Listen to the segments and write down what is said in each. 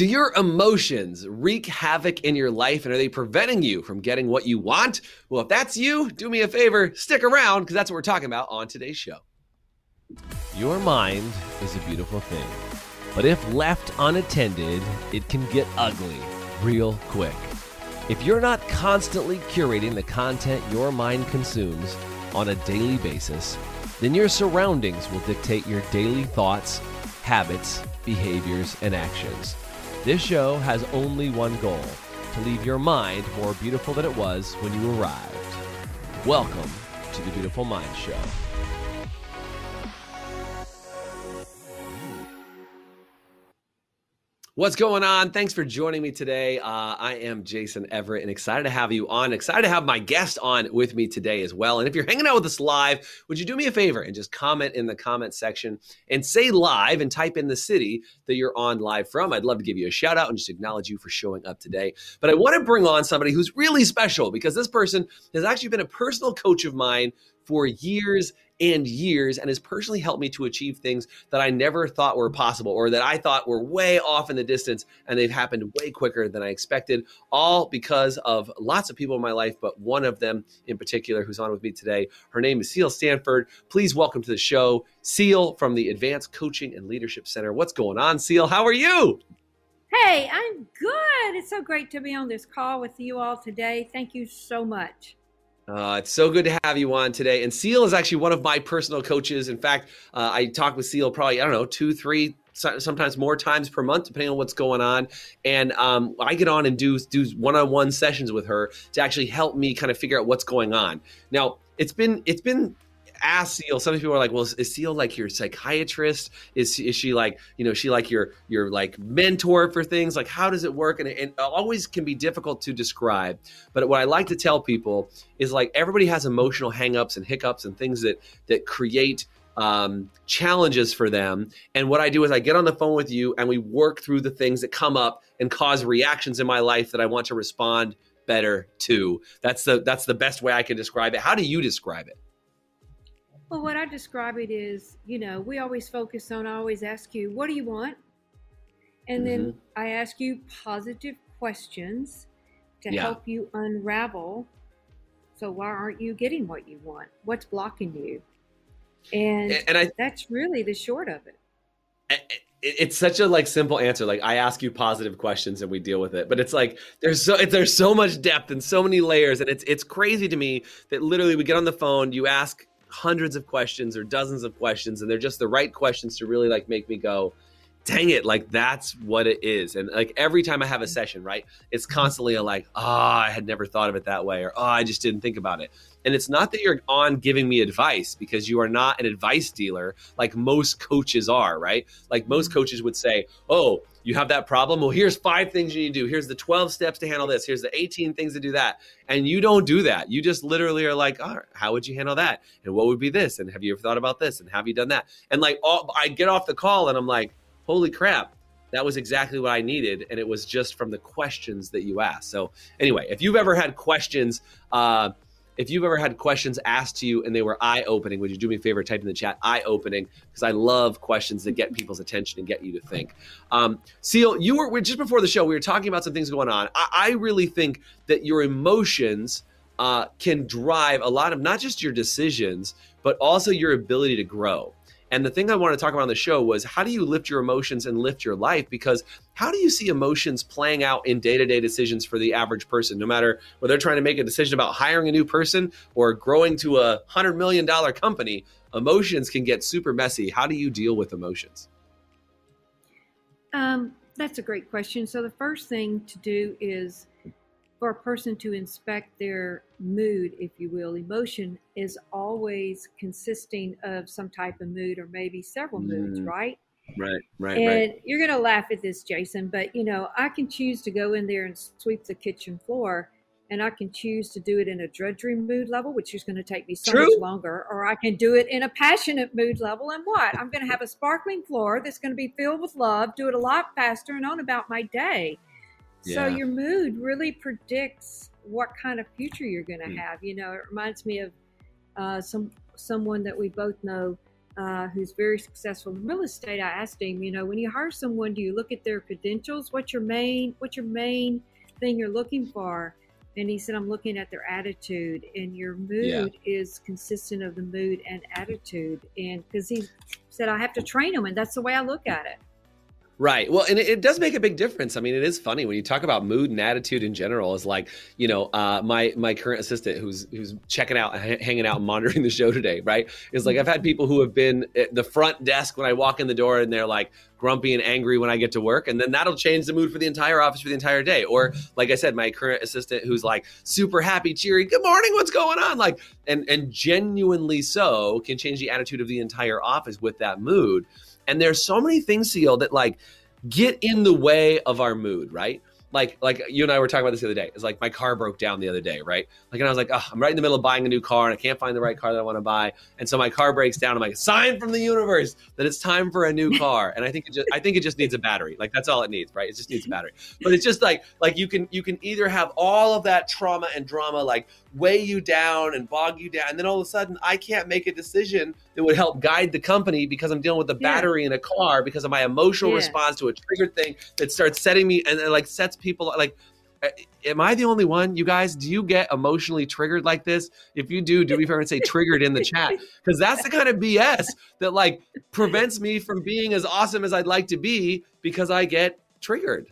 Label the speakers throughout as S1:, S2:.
S1: Do your emotions wreak havoc in your life and are they preventing you from getting what you want? Well, if that's you, do me a favor, stick around because that's what we're talking about on today's show. Your mind is a beautiful thing, but if left unattended, it can get ugly real quick. If you're not constantly curating the content your mind consumes on a daily basis, then your surroundings will dictate your daily thoughts, habits, behaviors, and actions. This show has only one goal to leave your mind more beautiful than it was when you arrived. Welcome to the Beautiful Mind Show. What's going on? Thanks for joining me today. Uh, I am Jason Everett and excited to have you on. Excited to have my guest on with me today as well. And if you're hanging out with us live, would you do me a favor and just comment in the comment section and say live and type in the city that you're on live from? I'd love to give you a shout out and just acknowledge you for showing up today. But I want to bring on somebody who's really special because this person has actually been a personal coach of mine for years and years and has personally helped me to achieve things that I never thought were possible or that I thought were way off in the distance and they've happened way quicker than I expected, all because of lots of people in my life, but one of them in particular who's on with me today. Her name is Ceil Stanford. Please welcome to the show, Ceil from the Advanced Coaching and Leadership Center. What's going on, Ceil? How are you?
S2: Hey, I'm good. It's so great to be on this call with you all today. Thank you so much.
S1: Uh, it's so good to have you on today. And Ceil is actually one of my personal coaches. In fact, uh, I talk with Ceil probably, I don't know, two, three, sometimes more times per month, depending on what's going on. And um, I get on and do do one on one sessions with her to actually help me kind of figure out what's going on. Now, it's been it's been ask Ceil. Some people are like, well, is, Ceil like your psychiatrist? Is is she like, you know, she like your your like mentor for things? Like, how does it work? And it, it always can be difficult to describe. But what I like to tell people is like everybody has emotional hangups and hiccups and things that that create um, challenges for them. And what I do is I get on the phone with you and we work through the things that come up and cause reactions in my life that I want to respond better to. That's the that's the best way I can describe it. How do you describe it?
S2: Well, what I describe it is, you know, we always focus on, I always ask you, what do you want? And mm-hmm. then I ask you positive questions to yeah. help you unravel. So, why aren't you getting what you want? What's blocking you? And, and I, that's really the short of it.
S1: It's such a like simple answer. Like I ask you positive questions and we deal with it, but it's like there's so there's so much depth and so many layers, and it's it's crazy to me that literally we get on the phone, you ask hundreds of questions or dozens of questions and they're just the right questions to really like make me go dang it like that's what it is and like every time i have a session right it's mm-hmm. constantly a like oh i had never thought of it that way or oh i just didn't think about it and it's not that you're on giving me advice because you are not an advice dealer like most coaches are right like most mm-hmm. coaches would say oh you have that problem. Well, here's five things you need to do. Here's the 12 steps to handle this. Here's the 18 things to do that. And you don't do that. You just literally are like, oh, how would you handle that? And what would be this? And have you ever thought about this? And have you done that? And like, all, I get off the call and I'm like, holy crap, that was exactly what I needed. And it was just from the questions that you asked. So, anyway, if you've ever had questions, uh, if you've ever had questions asked to you and they were eye opening, would you do me a favor, type in the chat eye opening? Because I love questions that get people's attention and get you to think. Um, Ceil, you were just before the show, we were talking about some things going on. I, I really think that your emotions uh, can drive a lot of not just your decisions, but also your ability to grow. And the thing I want to talk about on the show was how do you lift your emotions and lift your life? Because how do you see emotions playing out in day to day decisions for the average person, no matter whether they're trying to make a decision about hiring a new person or growing to a $100 million company? Emotions can get super messy. How do you deal with emotions?
S2: Um, that's a great question. So, the first thing to do is for a person to inspect their mood, if you will, emotion is always consisting of some type of mood or maybe several mm. moods, right?
S1: Right, right,
S2: and
S1: right.
S2: you're going to laugh at this, Jason, but you know, I can choose to go in there and sweep the kitchen floor, and I can choose to do it in a drudgery mood level, which is going to take me so True. much longer, or I can do it in a passionate mood level. And what? I'm going to have a sparkling floor that's going to be filled with love, do it a lot faster, and on about my day. So your mood really predicts what kind of future you're going to mm. have. You know, it reminds me of uh, some someone that we both know uh, who's very successful in real estate, I asked him, you know, when you hire someone, do you look at their credentials? What's your main What's your main thing you're looking for? And he said, I'm looking at their attitude, and your mood yeah. is consistent of the mood and attitude. And because he said, I have to train them, and that's the way I look at it.
S1: Right. Well, and it, it, does make a big difference. I mean, it is funny when you talk about mood and attitude in general. Is like, you know, uh, my my current assistant who's who's checking out, hanging out, monitoring the show today. Right. Is like I've had people who have been at the front desk when I walk in the door, and they're like grumpy and angry when I get to work, and then that'll change the mood for the entire office for the entire day. Or like I said, my current assistant who's like super happy, cheery, good morning, what's going on? Like, and and genuinely so can change the attitude of the entire office with that mood. And there's so many things, Ceil, that like get in the way of our mood, right? like like you and I were talking about this the other day. It's like my car broke down the other day, right? Like and I was like, oh, I'm right in the middle of buying a new car and I can't find the right car that I want to buy. And so my car breaks down. I'm like, sign from the universe that it's time for a new car. And I think it just I think it just needs a battery. Like that's all it needs, right? It just needs a mm-hmm. battery. But it's just like like you can you can either have all of that trauma and drama like weigh you down and bog you down, and then all of a sudden I can't make a decision that would help guide the company because I'm dealing with the battery yeah. in a car because of my emotional yeah. response to a triggered thing that starts setting me and, and like sets people like am I the only one? You guys, do you get emotionally triggered like this? If you do, do me a favor and say triggered in the chat because that's the kind of BS that like prevents me from being as awesome as I'd like to be because I get triggered,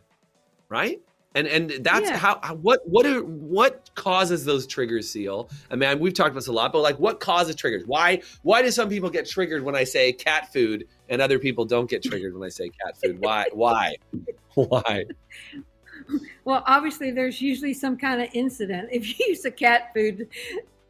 S1: right? And and that's yeah. how, what what are what causes those triggers, Ceil? I mean, we've talked about this a lot, but like, what causes triggers? Why why do some people get triggered when I say cat food and other people don't get triggered when I say cat food? Why why why?
S2: well, obviously, there's usually some kind of incident. If you use a cat food,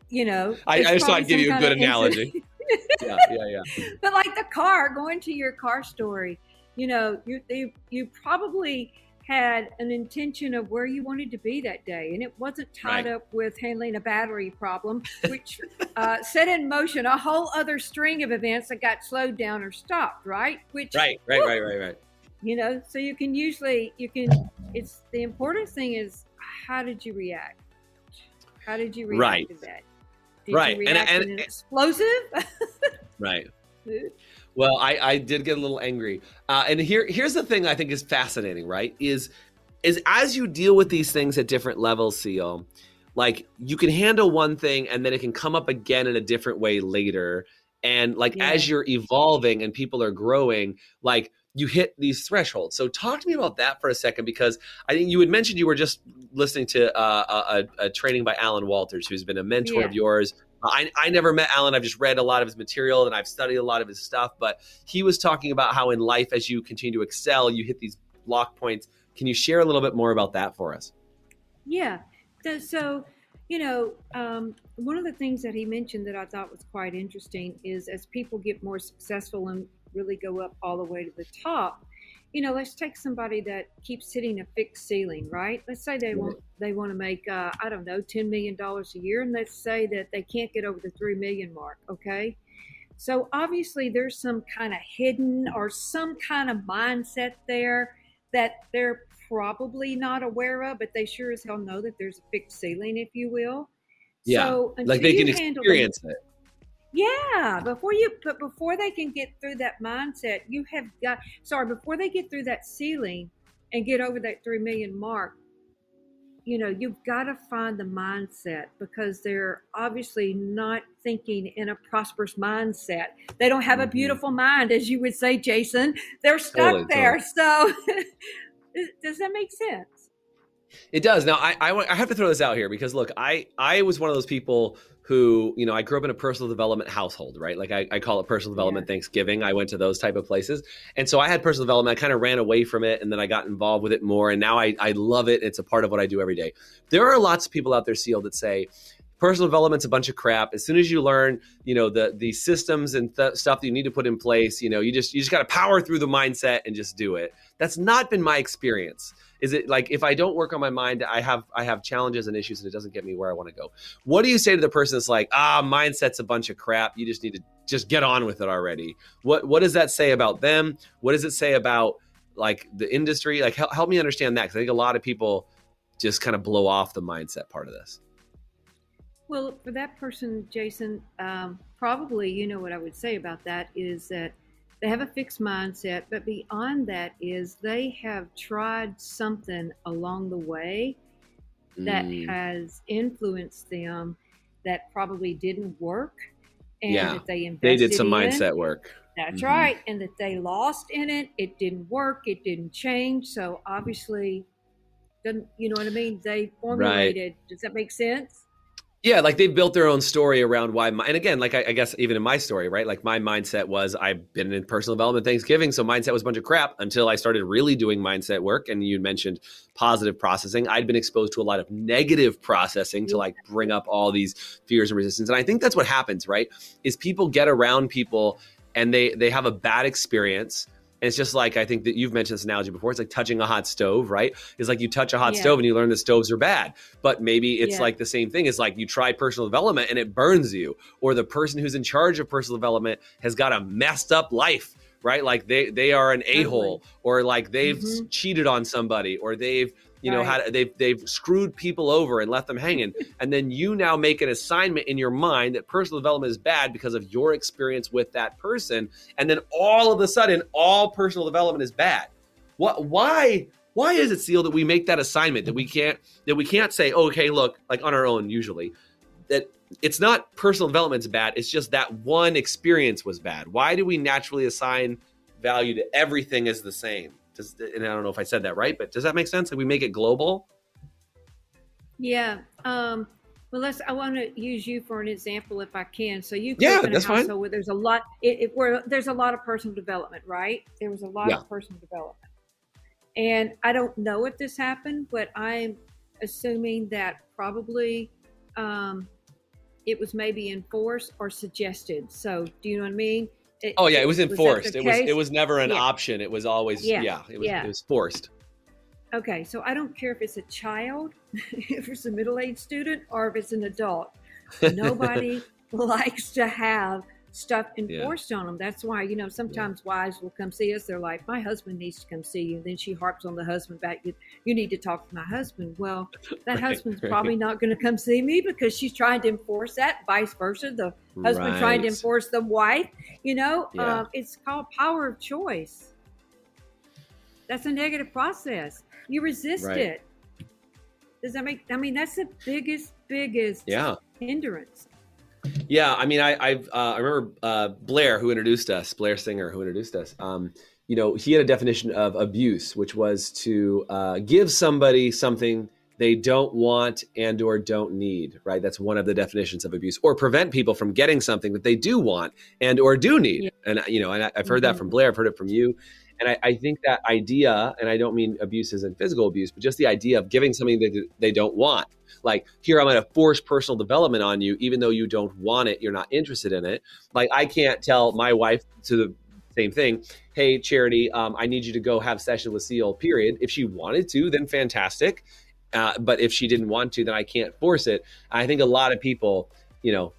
S2: you know.
S1: I, I just thought I'd give you a good analogy. yeah, yeah, yeah.
S2: But like the car, going to your car story, you know, you they, you probably had an intention of where you wanted to be that day, and it wasn't tied right. up with handling a battery problem, which uh, set in motion a whole other string of events that got slowed down or stopped. Right?
S1: Which right, right, right, right, right
S2: you know so you can usually you can it's the important thing is how did you react how did you react right. to that did
S1: right
S2: and, and, and explosive
S1: right well I, I did get a little angry. Uh, and here here's the thing i think is fascinating right? Is is as you deal with these things at different levels Ceil like you can handle one thing and then it can come up again in a different way later. And like yeah. as you're evolving and people are growing like you hit these thresholds. So talk to me about that for a second, because I think you had mentioned you were just listening to uh, a, a, training by Alan Walters, who's been a mentor yeah. of yours. I, I never met Alan. I've just read a lot of his material and I've studied a lot of his stuff. But he was talking about how in life, as you continue to excel, you hit these block points. Can you share a little bit more about that for us?
S2: Yeah. So, you know, um, one of the things that he mentioned that I thought was quite interesting is as people get more successful and really go up all the way to the top you know let's take somebody that keeps hitting a fixed ceiling right? Let's say they want they want to make uh, i don't know 10 million dollars a year and let's say that they can't get over the 3 million mark okay? So obviously there's some kind of hidden or some kind of mindset there that they're probably not aware of but they sure as hell know that there's a fixed ceiling if you will.
S1: Yeah. So like they can experience it
S2: yeah, before you, but before they can get through that mindset, you have got. Sorry, before they get through that ceiling and get over that three million mark, you know, you've got to find the mindset because they're obviously not thinking in a prosperous mindset. They don't have a mm-hmm. beautiful mind, as you would say, Jason. They're stuck totally, there. Totally. So, does that make sense?
S1: It does. Now, I, I, I have to throw this out here because look, I I was one of those people who you know i grew up in a personal development household right? Like i, I call it personal development yeah. thanksgiving. I went to those type of places. And so i had personal development. I kind of ran away from it and then i got involved with it more and now i, I love it. It's a part of what i do every day. There are lots of people out there Ceil that say personal development's a bunch of crap. As soon as you learn you know the the systems and th- stuff that you need to put in place you know you just you just got to power through the mindset and just do it. That's not been my experience is it like if I don't work on my mind, I have I have challenges and issues, and it doesn't get me where I want to go? What do you say to the person that's like, ah, mindset's a bunch of crap. You just need to just get on with it already. What what does that say about them? What does it say about like the industry? Like help, help me understand that because I think a lot of people just kind of blow off the mindset part of this.
S2: Well, for that person, Jason, um, probably you know what I would say about that is that they have a fixed mindset, but beyond that is they have tried something along the way that mm. has influenced them that probably didn't work
S1: and yeah, they invested they did some in, mindset work.
S2: That's mm-hmm. right and that they lost in it. It didn't work. It didn't change. So obviously doesn't you know what i mean? They formulated. Right. does that make sense
S1: yeah, like they've built their own story around why. My, and again, like I, I, guess even in my story, right? Like my mindset was I've been in personal development Thanksgiving, so mindset was a bunch of crap until I started really doing mindset work. And you mentioned positive processing. I'd been exposed to a lot of negative processing to like bring up all these fears and resistance. And I think that's what happens, right? Is people get around people and they they have a bad experience it's just like I think that you've mentioned this analogy before. It's like touching a hot stove, right? It's like you touch a hot yeah. stove and you learn that stoves are bad. But maybe it's yeah. like the same thing. It's like you try personal development and it burns you, or the person who's in charge of personal development has got a messed up life, right? Like they they are an a hole, or like they've mm-hmm. cheated on somebody, or they've you know right. how they've they've screwed people over and left them hanging. And then you now make an assignment in your mind that personal development is bad because of your experience with that person. And then all of a sudden all personal development is bad. What why why is it Ceil that we make that assignment that we can't that we can't say okay look like on our own usually that it's not personal development's bad it's just that one experience was bad. Why do we naturally assign value to everything as the same does, and I don't know if I said that right, but does that make sense? Like we make it global?
S2: Yeah. Um, well, let's. I want to use you for an example, if I can. So you
S1: yeah, that's fine.
S2: Where there's a lot, it, it, where there's a lot of personal development, right? There was a lot yeah. of personal development, and I don't know if this happened, but I'm assuming that probably um, it was maybe enforced or suggested. So, do you know what I mean?
S1: It, oh yeah, it was enforced. Was it was it was never an yeah. option. It was always yeah, yeah it was yeah. it was forced.
S2: Okay, so I don't care if it's a child, if it's a middle-aged student, or if it's an adult. Nobody likes to have stuff enforced yeah. on them. That's why, you know, sometimes yeah. wives will come see us. They're like, my husband needs to come see you. And then she harps on the husband back. You, you need to talk to my husband. Well, that right, husband's right. probably not going to come see me because she's trying to enforce that, vice versa. The husband right. trying to enforce the wife. You know, yeah. uh, it's called power of choice. That's a negative process. You resist it. Does that make? I mean, that's the biggest, biggest
S1: yeah.
S2: hindrance.
S1: Yeah, I mean, I I've, uh, I remember uh, Blair who introduced us, Blair Singer who introduced us. Um, you know, he had a definition of abuse, which was to uh, give somebody something they don't want and or don't need. Right, that's one of the definitions of abuse, or prevent people from getting something that they do want and or do need. Yeah. And you know, and I, have heard mm-hmm. that from Blair. I've heard it from you. And I, I, think that idea, and I don't mean abuse as in physical abuse, but just the idea of giving something that they don't want. Like, here, I'm going to force personal development on you, even though you don't want it, you're not interested in it. Like, I can't tell my wife to the same thing. Hey, Charity, um, I need you to go have session with Ceil. Period. If she wanted to, then fantastic. Uh, but if she didn't want to, then I can't force it. I think a lot of people, you know,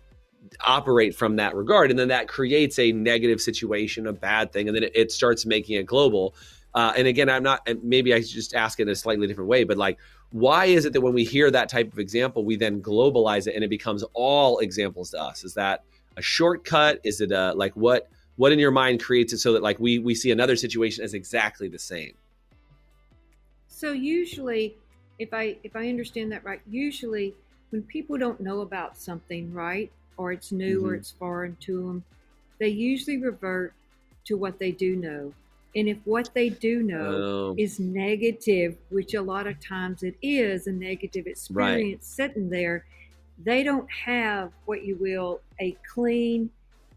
S1: operate from that regard, and then that creates a negative situation, a bad thing, and then it, it starts making it global. Uh, and again, I'm not. Maybe I just ask it in a slightly different way, but like, why is it that when we hear that type of example, we then globalize it and it becomes all examples to us? Is that a shortcut? Is it a like what? What in your mind creates it so that like we we see another situation as exactly the same?
S2: So usually, if I if I understand that right, usually when people don't know about something, right, or it's new mm-hmm. or it's foreign to them, they usually revert to what they do know. And if what they do know oh. is negative, which a lot of times it is a negative experience right. sitting there, they don't have what you will a clean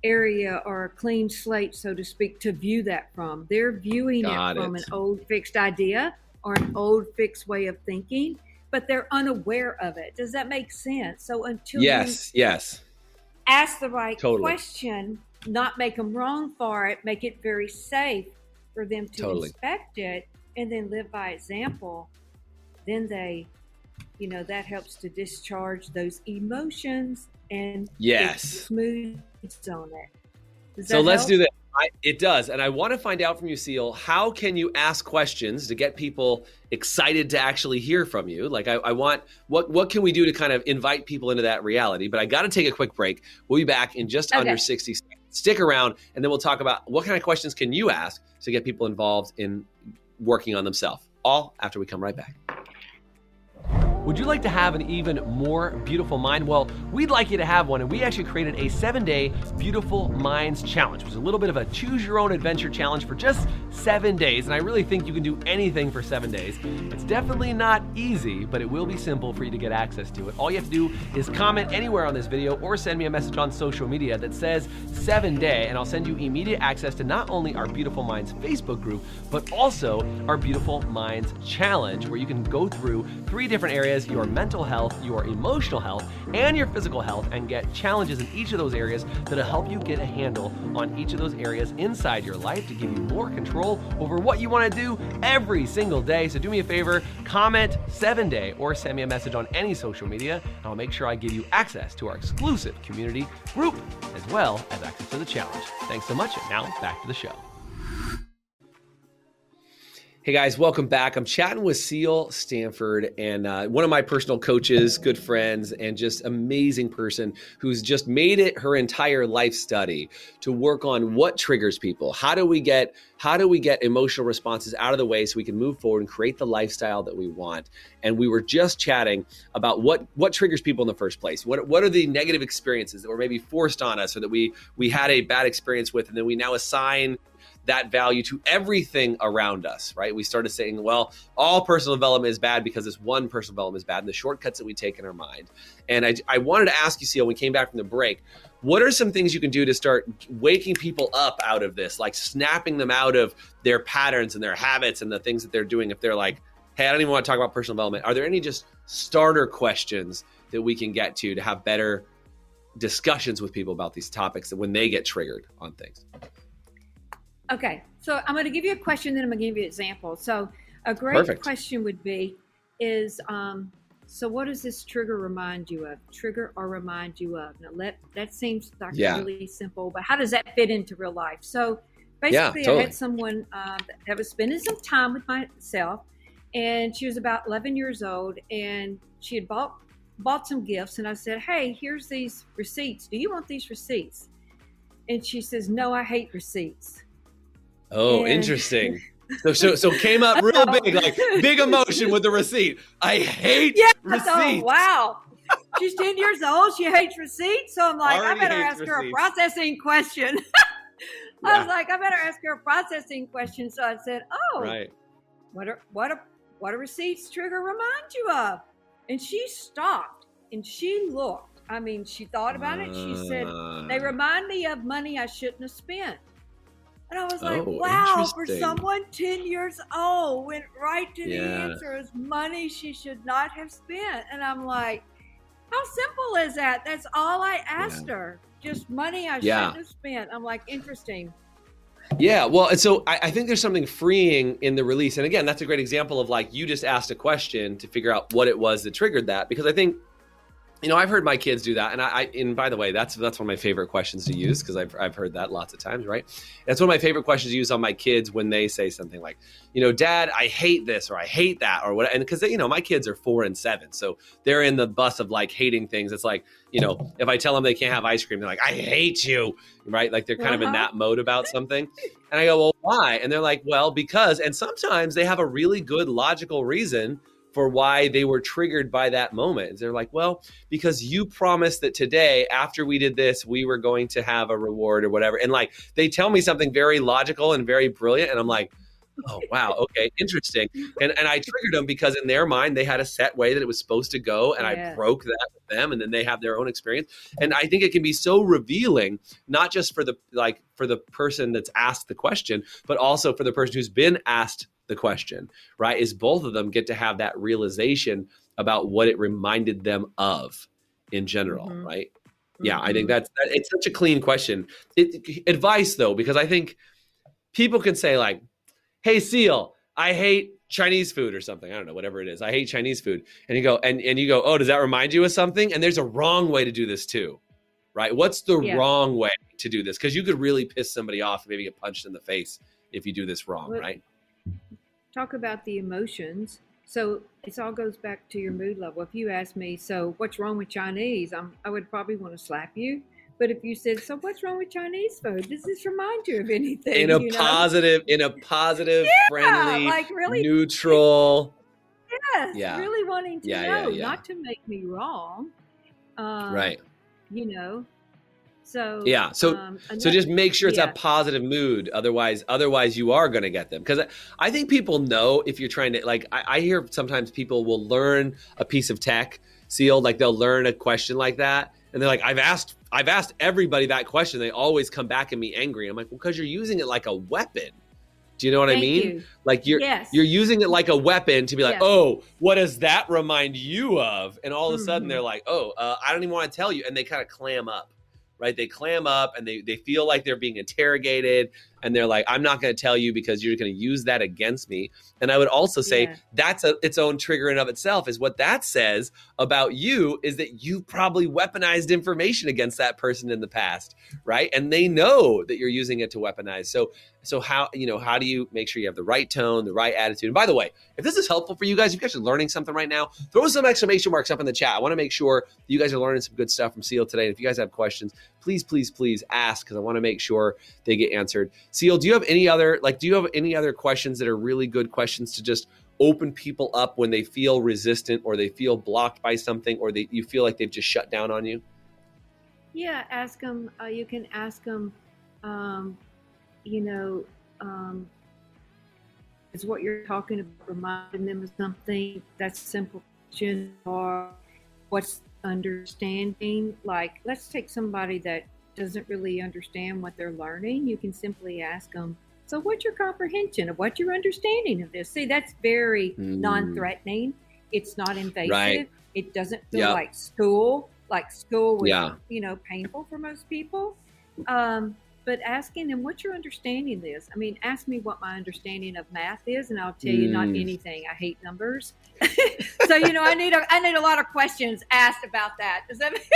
S2: area or a clean slate, so to speak, to view that from. They're viewing Got it from it. an old fixed idea or an old fixed way of thinking, but they're unaware of it. Does that make sense? So until
S1: yes, yes,
S2: ask the right totally. question, not make them wrong for it, make it very safe for them to totally. inspect it, and then live by example, then they, you know, that helps to discharge those emotions and
S1: yes,
S2: smooths on it.
S1: So let's do this. I, it does, and I want to find out from you, Ceil. How can you ask questions to get people excited to actually hear from you? Like, I, I want what what can we do to kind of invite people into that reality? But I got to take a quick break. We'll be back in just okay. under sixty seconds. Stick around, and then we'll talk about what kind of questions can you ask to get people involved in working on themselves. All after we come right back. Would you like to have an even more beautiful mind? Well, we'd like you to have one, and we actually created a seven day Beautiful Minds Challenge, which is a little bit of a choose your own adventure challenge for just seven days. And I really think you can do anything for seven days. It's definitely not easy, but it will be simple for you to get access to it. All you have to do is comment anywhere on this video or send me a message on social media that says seven day, and I'll send you immediate access to not only our Beautiful Minds Facebook group, but also our Beautiful Minds Challenge, where you can go through three different areas areas your mental health, your emotional health, and your physical health, and get challenges in each of those areas that'll help you get a handle on each of those areas inside your life to give you more control over what you want to do every single day. So do me a favor, comment seven day or send me a message on any social media, and I'll make sure I give you access to our exclusive community group as well as access to the challenge. Thanks so much, and now back to the show. Hey guys, welcome back. I'm chatting with Ceil Stanford and uh, one of my personal coaches, good friends, and just amazing person who's just made it her entire life study to work on what triggers people. How do we get how do we get emotional responses out of the way so we can move forward and create the lifestyle that we want? And we were just chatting about what what triggers people in the first place. What what are the negative experiences that were maybe forced on us or that we we had a bad experience with, and then we now assign that value to everything around us, right? We started saying, well, all personal development is bad because this one personal development is bad and the shortcuts that we take in our mind. And I, I wanted to ask you, Ceil, when we came back from the break, what are some things you can do to start waking people up out of this, like snapping them out of their patterns and their habits and the things that they're doing if they're like, hey, I don't even want to talk about personal development. Are there any just starter questions that we can get to to have better discussions with people about these topics when they get triggered on things?
S2: Okay, so I'm going to give you a question, then I'm going to give you an example. So a great Perfect. question would be, is um, so what does this trigger remind you of? Trigger or remind you of? Now let that seems like yeah. really simple, but how does that fit into real life? So basically, yeah, totally. I had someone uh, that was spending some time with myself, and she was about 11 years old, and she had bought bought some gifts, and I said, "Hey, here's these receipts. Do you want these receipts?" And she says, "No, I hate receipts."
S1: Oh, and... interesting. So, so so came up real big, like big emotion with the receipt. I hate yeah, receipts. Oh,
S2: wow. She's 10 years old. She hates receipts. So I'm like, Already I better ask receipts. her a processing question. I yeah. was like, I better ask her a processing question. So I said, Oh, right. What are what a what a receipts trigger remind you of? And she stopped and she looked. I mean, she thought about it. She said, They uh. remind me of money I shouldn't have spent. And I was like, oh, wow, for someone 10 years old, went right to yeah. the answer is money she should not have spent. And I'm like, how simple is that? That's all I asked yeah. her. Just money I yeah. shouldn't have spent. I'm like, interesting.
S1: Yeah, well, and so I, I, think there's something freeing in the release. And again, that's a great example of like you just asked a question to figure out what it was that triggered that. Because I think you know, I've heard my kids do that, and I, I and by the way, that's that's one of my favorite questions to use because I've I've heard that lots of times, right? That's one of my favorite questions to use on my kids when they say something like, you know, Dad, I hate this or I hate that or what, and because you know my kids are four and seven, so they're in the bus of like hating things. It's like you know, if I tell them they can't have ice cream, they're like, I hate you, right? Like they're kind uh-huh. of in uh-huh. that mode about something, and I go, well, why? And they're like, well, because, and sometimes they have a really good logical reason for why they were triggered by that moment. They're like, well, because you promised that today, after we did this, we were going to have a reward or whatever. And like, they tell me something very logical and very brilliant. And I'm like, oh, wow. Okay. Interesting. And, and I triggered them because in their mind, they had a set way that it was supposed to go. And yeah. I broke that with them. And then they have their own experience. And I think it can be so revealing, not just for the, like, for the person that's asked the question, but also for the person who's been asked the question, right? Is both of them get to have that realization about what it reminded them of in general, mm-hmm. right? Mm-hmm. Yeah, I think mm-hmm. that's that, it's such a clean question. It, advice though, because I think people can say like, "Hey, Ceil, I hate Chinese food or something. I don't know, whatever it is. I hate Chinese food." And you go and and you go, "Oh, does that remind you of something?" And there's a wrong way to do this too right? What's the
S2: Yeah.
S1: wrong way to do this? Because you could really piss somebody off, and maybe get punched in the face if you do this wrong,
S2: Well,
S1: right?
S2: Talk about the emotions. So it all goes back to your mood level. If you ask me, so what's wrong with Chinese? I'm, I would probably want to slap you. But if you said, so what's wrong with Chinese food? Does this remind you of anything?
S1: In a
S2: you know?
S1: positive, in a positive, friendly,
S2: like really,
S1: neutral.
S2: yes,
S1: Yeah.
S2: really wanting to
S1: Yeah, yeah,
S2: know,
S1: yeah.
S2: not to make me wrong. Um,
S1: right.
S2: You know. So
S1: Yeah. So
S2: um,
S1: So just make sure it's
S2: yeah.
S1: a positive mood. Otherwise, otherwise you are going to get them. Because I, I think people know if you're trying to like. I, I hear sometimes people will learn a piece of tech sealed, like they'll learn a question like that, and they're like, "I've asked, I've asked everybody that question." They always come back at me angry. I'm like, "Well, because you're using it like a weapon." Do you know what I mean?
S2: you.
S1: Like you're
S2: yes.
S1: you're using it like a weapon to be like,
S2: Yeah.
S1: oh, what does that remind you of? And all of a sudden
S2: Mhm.
S1: they're like, oh, uh, I don't even want to tell you, and they kind of clam up, right? They clam up and they they feel like they're being interrogated, and they're like, I'm not going to tell you because you're going to use that against me. And I would also say
S2: Yeah.
S1: that's a, its own trigger in of itself. Is what that says about you is that you probably weaponized information against that person in the past, right? And they know that you're using it to weaponize. So so how you know how do you make sure you have the right tone the right attitude and by the way if this is helpful for you guys if you guys are learning something right now throw some exclamation marks up in the chat i want to make sure you guys are learning some good stuff from Ceil today and if you guys have questions please please please ask because i want to make sure they get answered Ceil do you have any other like do you have any other questions that are really good questions to just open people up when they feel resistant or they feel blocked by something or they you feel like they've just shut down on you
S2: Yeah, ask them. Uh, you can ask them. Um, you know, um, is what you're talking about reminding them of something? That's simple question. Or what's understanding? Like, let's take somebody that doesn't really understand what they're learning. You can simply ask them. So, what's your comprehension of what your understanding of this? See, that's very
S1: Mm.
S2: non-threatening. It's not invasive.
S1: Right.
S2: It doesn't feel like school. Like school was
S1: Yeah.
S2: you know, painful for most people. Um, but asking them, what's your understanding of this? I mean, ask me what my understanding of math is, and I'll tell you not
S1: Mm.
S2: anything. I hate numbers. so, you know, I need a, I need a lot of questions asked about that. Does that make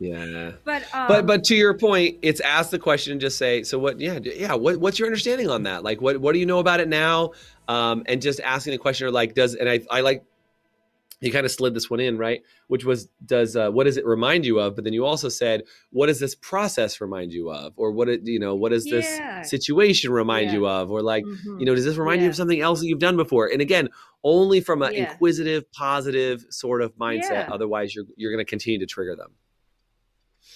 S1: yeah
S2: But, um,
S1: but but to your point, it's ask the question and just say, so what? Yeah, yeah. What, what's your understanding on that? Like, what what do you know about it now? Um, and just asking the question, or like, does and I I like you kind of slid this one in right, which was does uh, what does it remind you of? But then you also said, what does this process remind you of, or what it you know what does this
S2: Yeah.
S1: situation remind
S2: Yeah.
S1: you of, or like
S2: mhm.
S1: you know does this remind you of something else that you've done before? And again, only from an
S2: Yeah.
S1: inquisitive, positive sort of mindset.
S2: Yeah.
S1: Otherwise, you're you're going to continue to trigger them.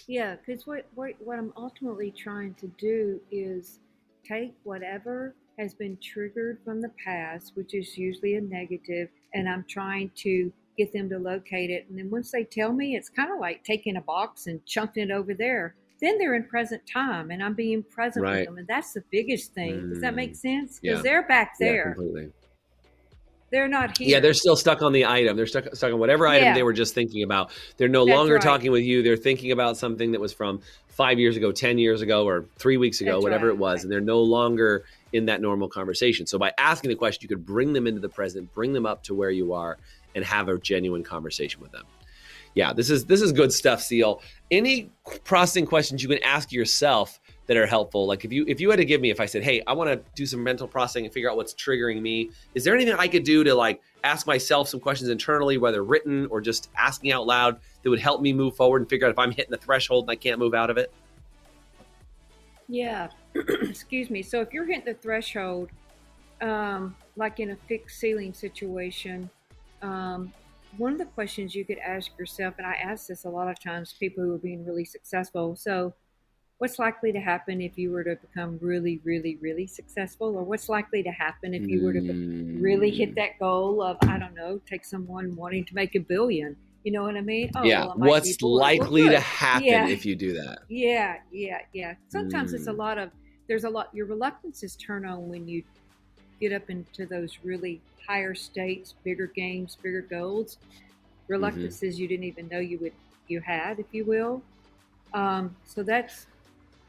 S2: Yeah, because what, what what I'm ultimately trying to do is take whatever has been triggered from the past, which is usually a negative, and I'm trying to get them to locate it. And then once they tell me, it's kind of like taking a box and chunking it over there. Then they're in present time, and I'm being present
S1: Right.
S2: with them, and that's the biggest thing. Does that make
S1: Mm,
S2: sense? Because
S1: yeah.
S2: they're back
S1: Yeah,
S2: there.
S1: completely.
S2: They're not here.
S1: Yeah, they're still stuck on the item. They're stuck stuck on whatever item
S2: Yeah.
S1: they were just thinking about. They're no
S2: That's
S1: longer
S2: right.
S1: talking with you. They're thinking about something that was from five years ago, ten years ago, or three weeks ago,
S2: That's
S1: whatever
S2: right.
S1: it was, and they're no longer in that normal conversation. So by asking the question, you could bring them into the present, bring them up to where you are, and have a genuine conversation with them. Yeah, this is this is good stuff, Ceil. Any processing questions you can ask yourself that are helpful. Like if you if you had to give me if I said, "Hey, I want to do some mental processing and figure out what's triggering me." Is there anything I could do to like ask myself some questions internally, whether written or just asking out loud that would help me move forward and figure out if I'm hitting the threshold and I can't move out of it?
S2: Yeah, excuse me. So if you're hitting the threshold, um, like in a fixed ceiling situation, um, one of the questions you could ask yourself, and I ask this a lot of times, people who are being really successful. So, what's likely to happen if you were to become really, really, really successful, or what's likely to happen if you were to be- really hit that goal of I don't know, take someone wanting to make a billion. You know what I mean? Oh,
S1: yeah.
S2: well,
S1: What's.
S2: Well,
S1: likely to happen
S2: Yeah.
S1: if you do that?
S2: Yeah, yeah, yeah. Sometimes it's a
S1: Mm.
S2: lot of there's a lot your reluctances turn on when you get up into those really higher states, bigger games, bigger goals.
S1: Mm-hmm.
S2: Reluctances you didn't even know you would you had, if you will. Um, so that's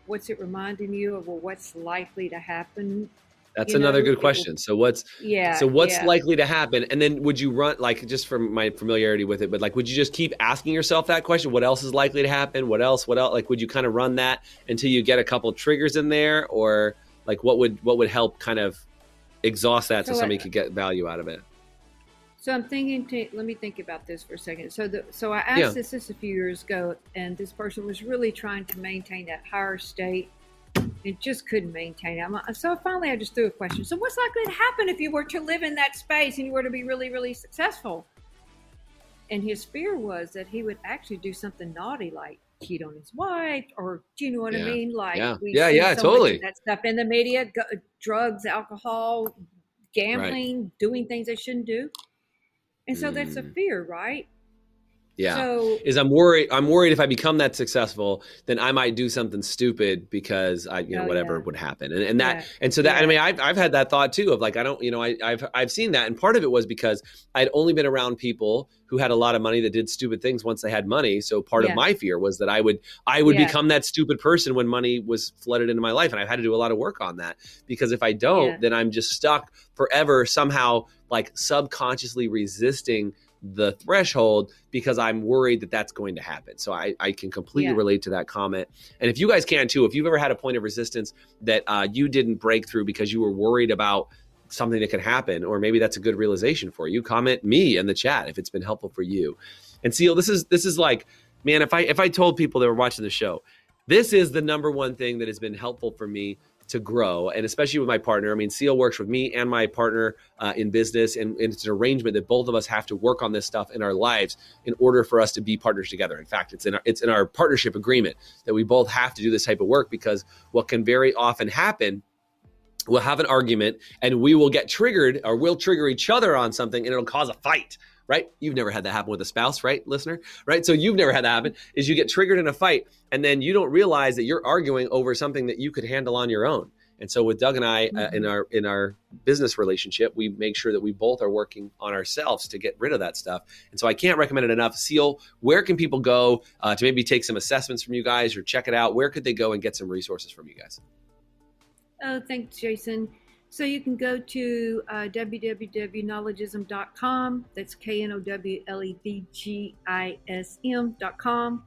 S2: what's it reminding you of well, what's likely to happen
S1: That's another know? good question. So what's
S2: yeah?
S1: So what's
S2: yeah.
S1: likely to happen? And then would you run like just from my familiarity with it, but like would you just keep asking yourself that question? What else is likely to happen? What else? What else? Like would you kind of run that until you get a couple triggers in there, or like what would what would help kind of exhaust that so, so somebody could get value out of it?
S2: So I'm thinking. To, let me think about this for a second. So the so I asked yeah. this this a few years ago, and this person was really trying to maintain that higher state it just couldn't maintain it. So finally, I just threw a question. So, what's likely to happen if you were to live in that space and you were to be really, really successful? And his fear was that he would actually do something naughty, like cheat on his wife, or do you know what yeah. I mean? Like,
S1: yeah, yeah, yeah, so totally.
S2: that stuff in the media: go, drugs, alcohol, gambling, right. doing things they shouldn't do. And so that's a mm. fear, right?
S1: Yeah. So, is I'm worried I'm worried if I become that successful, then I might do something stupid because I you know oh, whatever yeah. would happen. And and that yeah. and so that yeah. I mean I've I've had that thought too of like I don't you know I I've I've seen that and part of it was because I'd only been around people who had a lot of money that did stupid things once they had money. So part of my fear was that I would I would become that stupid person when money was flooded into my life and I've had to do a lot of work on that because if I don't then I'm just stuck forever somehow like subconsciously resisting the threshold because I'm worried that that's going to happen. So I, I can completely yeah. relate to that comment. And if you guys can too, if you've ever had a point of resistance that uh, you didn't break through because you were worried about something that could happen, or maybe that's a good realization for you, comment me in the chat if it's been helpful for you. And Ceil, this is this is like, man, if I if I told people that were watching the show, this is the number one thing that has been helpful for me to grow, and especially with my partner. I mean, Ceil works with me and my partner uh, in business, and, and, it's an arrangement that both of us have to work on this stuff in our lives in order for us to be partners together. In fact, it's in our, it's in our partnership agreement that we both have to do this type of work because what can very often happen we'll have an argument and we will get triggered or we'll trigger each other on something and it'll cause a fight right? You've never had that happen with a spouse, right, listener? Right? So you've never had that happen is you get triggered in a fight and then you don't realize that you're arguing over something that you could handle on your own. And so with Doug and I uh, mm-hmm. in our in our business relationship, we make sure that we both are working on ourselves to get rid of that stuff. And so I can't recommend it enough. Ceil, where can people go uh, to maybe take some assessments from you guys or check it out? Where could they go and get some resources from you guys?
S2: Oh, thanks, Jason. So you can go to uh, www.knowledgism.com. That's K N O W L E D G I S M.com.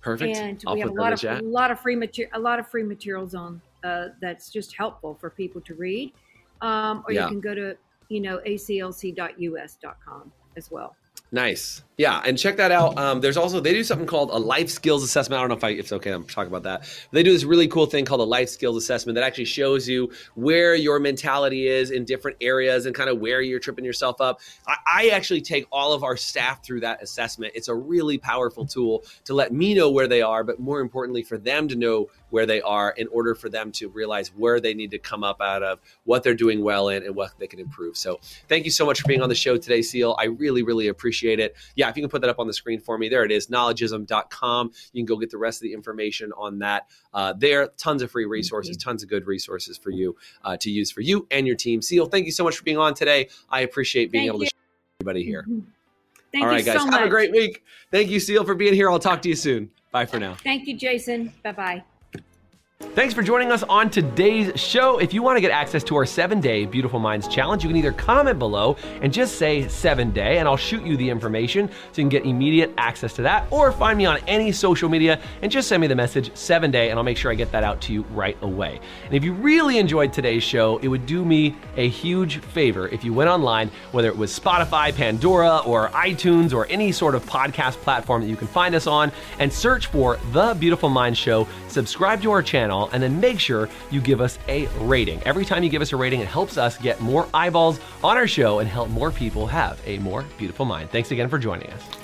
S1: Perfect.
S2: And I'll we have a lot of a lot of free material, a lot of free materials on uh, that's just helpful for people to read. Um, or yeah. you can go to you know aclc.us.com as well.
S1: Nice. Yeah, and check that out. Um, there's also they do something called a life skills assessment. I don't know if, I, if it's okay. I'm talking about that. They do this really cool thing called a life skills assessment that actually shows you where your mentality is in different areas and kind of where you're tripping yourself up. I, I actually take all of our staff through that assessment. It's a really powerful tool to let me know where they are, but more importantly, for them to know where they are in order for them to realize where they need to come up out of, what they're doing well in, and what they can improve. So, thank you so much for being on the show today, Ceil. I really, really appreciate it. Yeah if you can put that up on the screen for me, there it is, knowledgism.com. You can go get the rest of the information on that. Uh, there, tons of free resources, tons of good resources for you uh, to use for you and your team. Ceil, thank you so much for being on today. I appreciate being thank able you. to show everybody here.
S2: Mm-hmm. Thank
S1: All right, guys,
S2: so
S1: have a great week. Thank you, Ceil, for being here. I'll talk to you soon. Bye for now.
S2: Thank you, Jason. Bye bye.
S1: Thanks for joining us on today's show. If you want to get access to our seven day Beautiful Minds Challenge, you can either comment below and just say seven day, and I'll shoot you the information so you can get immediate access to that, or find me on any social media and just send me the message seven day, and I'll make sure I get that out to you right away. And if you really enjoyed today's show, it would do me a huge favor if you went online, whether it was Spotify, Pandora, or iTunes, or any sort of podcast platform that you can find us on, and search for The Beautiful Mind Show, subscribe to our channel and then make sure you give us a rating. Every time you give us a rating, it helps us get more eyeballs on our show and help more people have a more beautiful mind. Thanks again for joining us.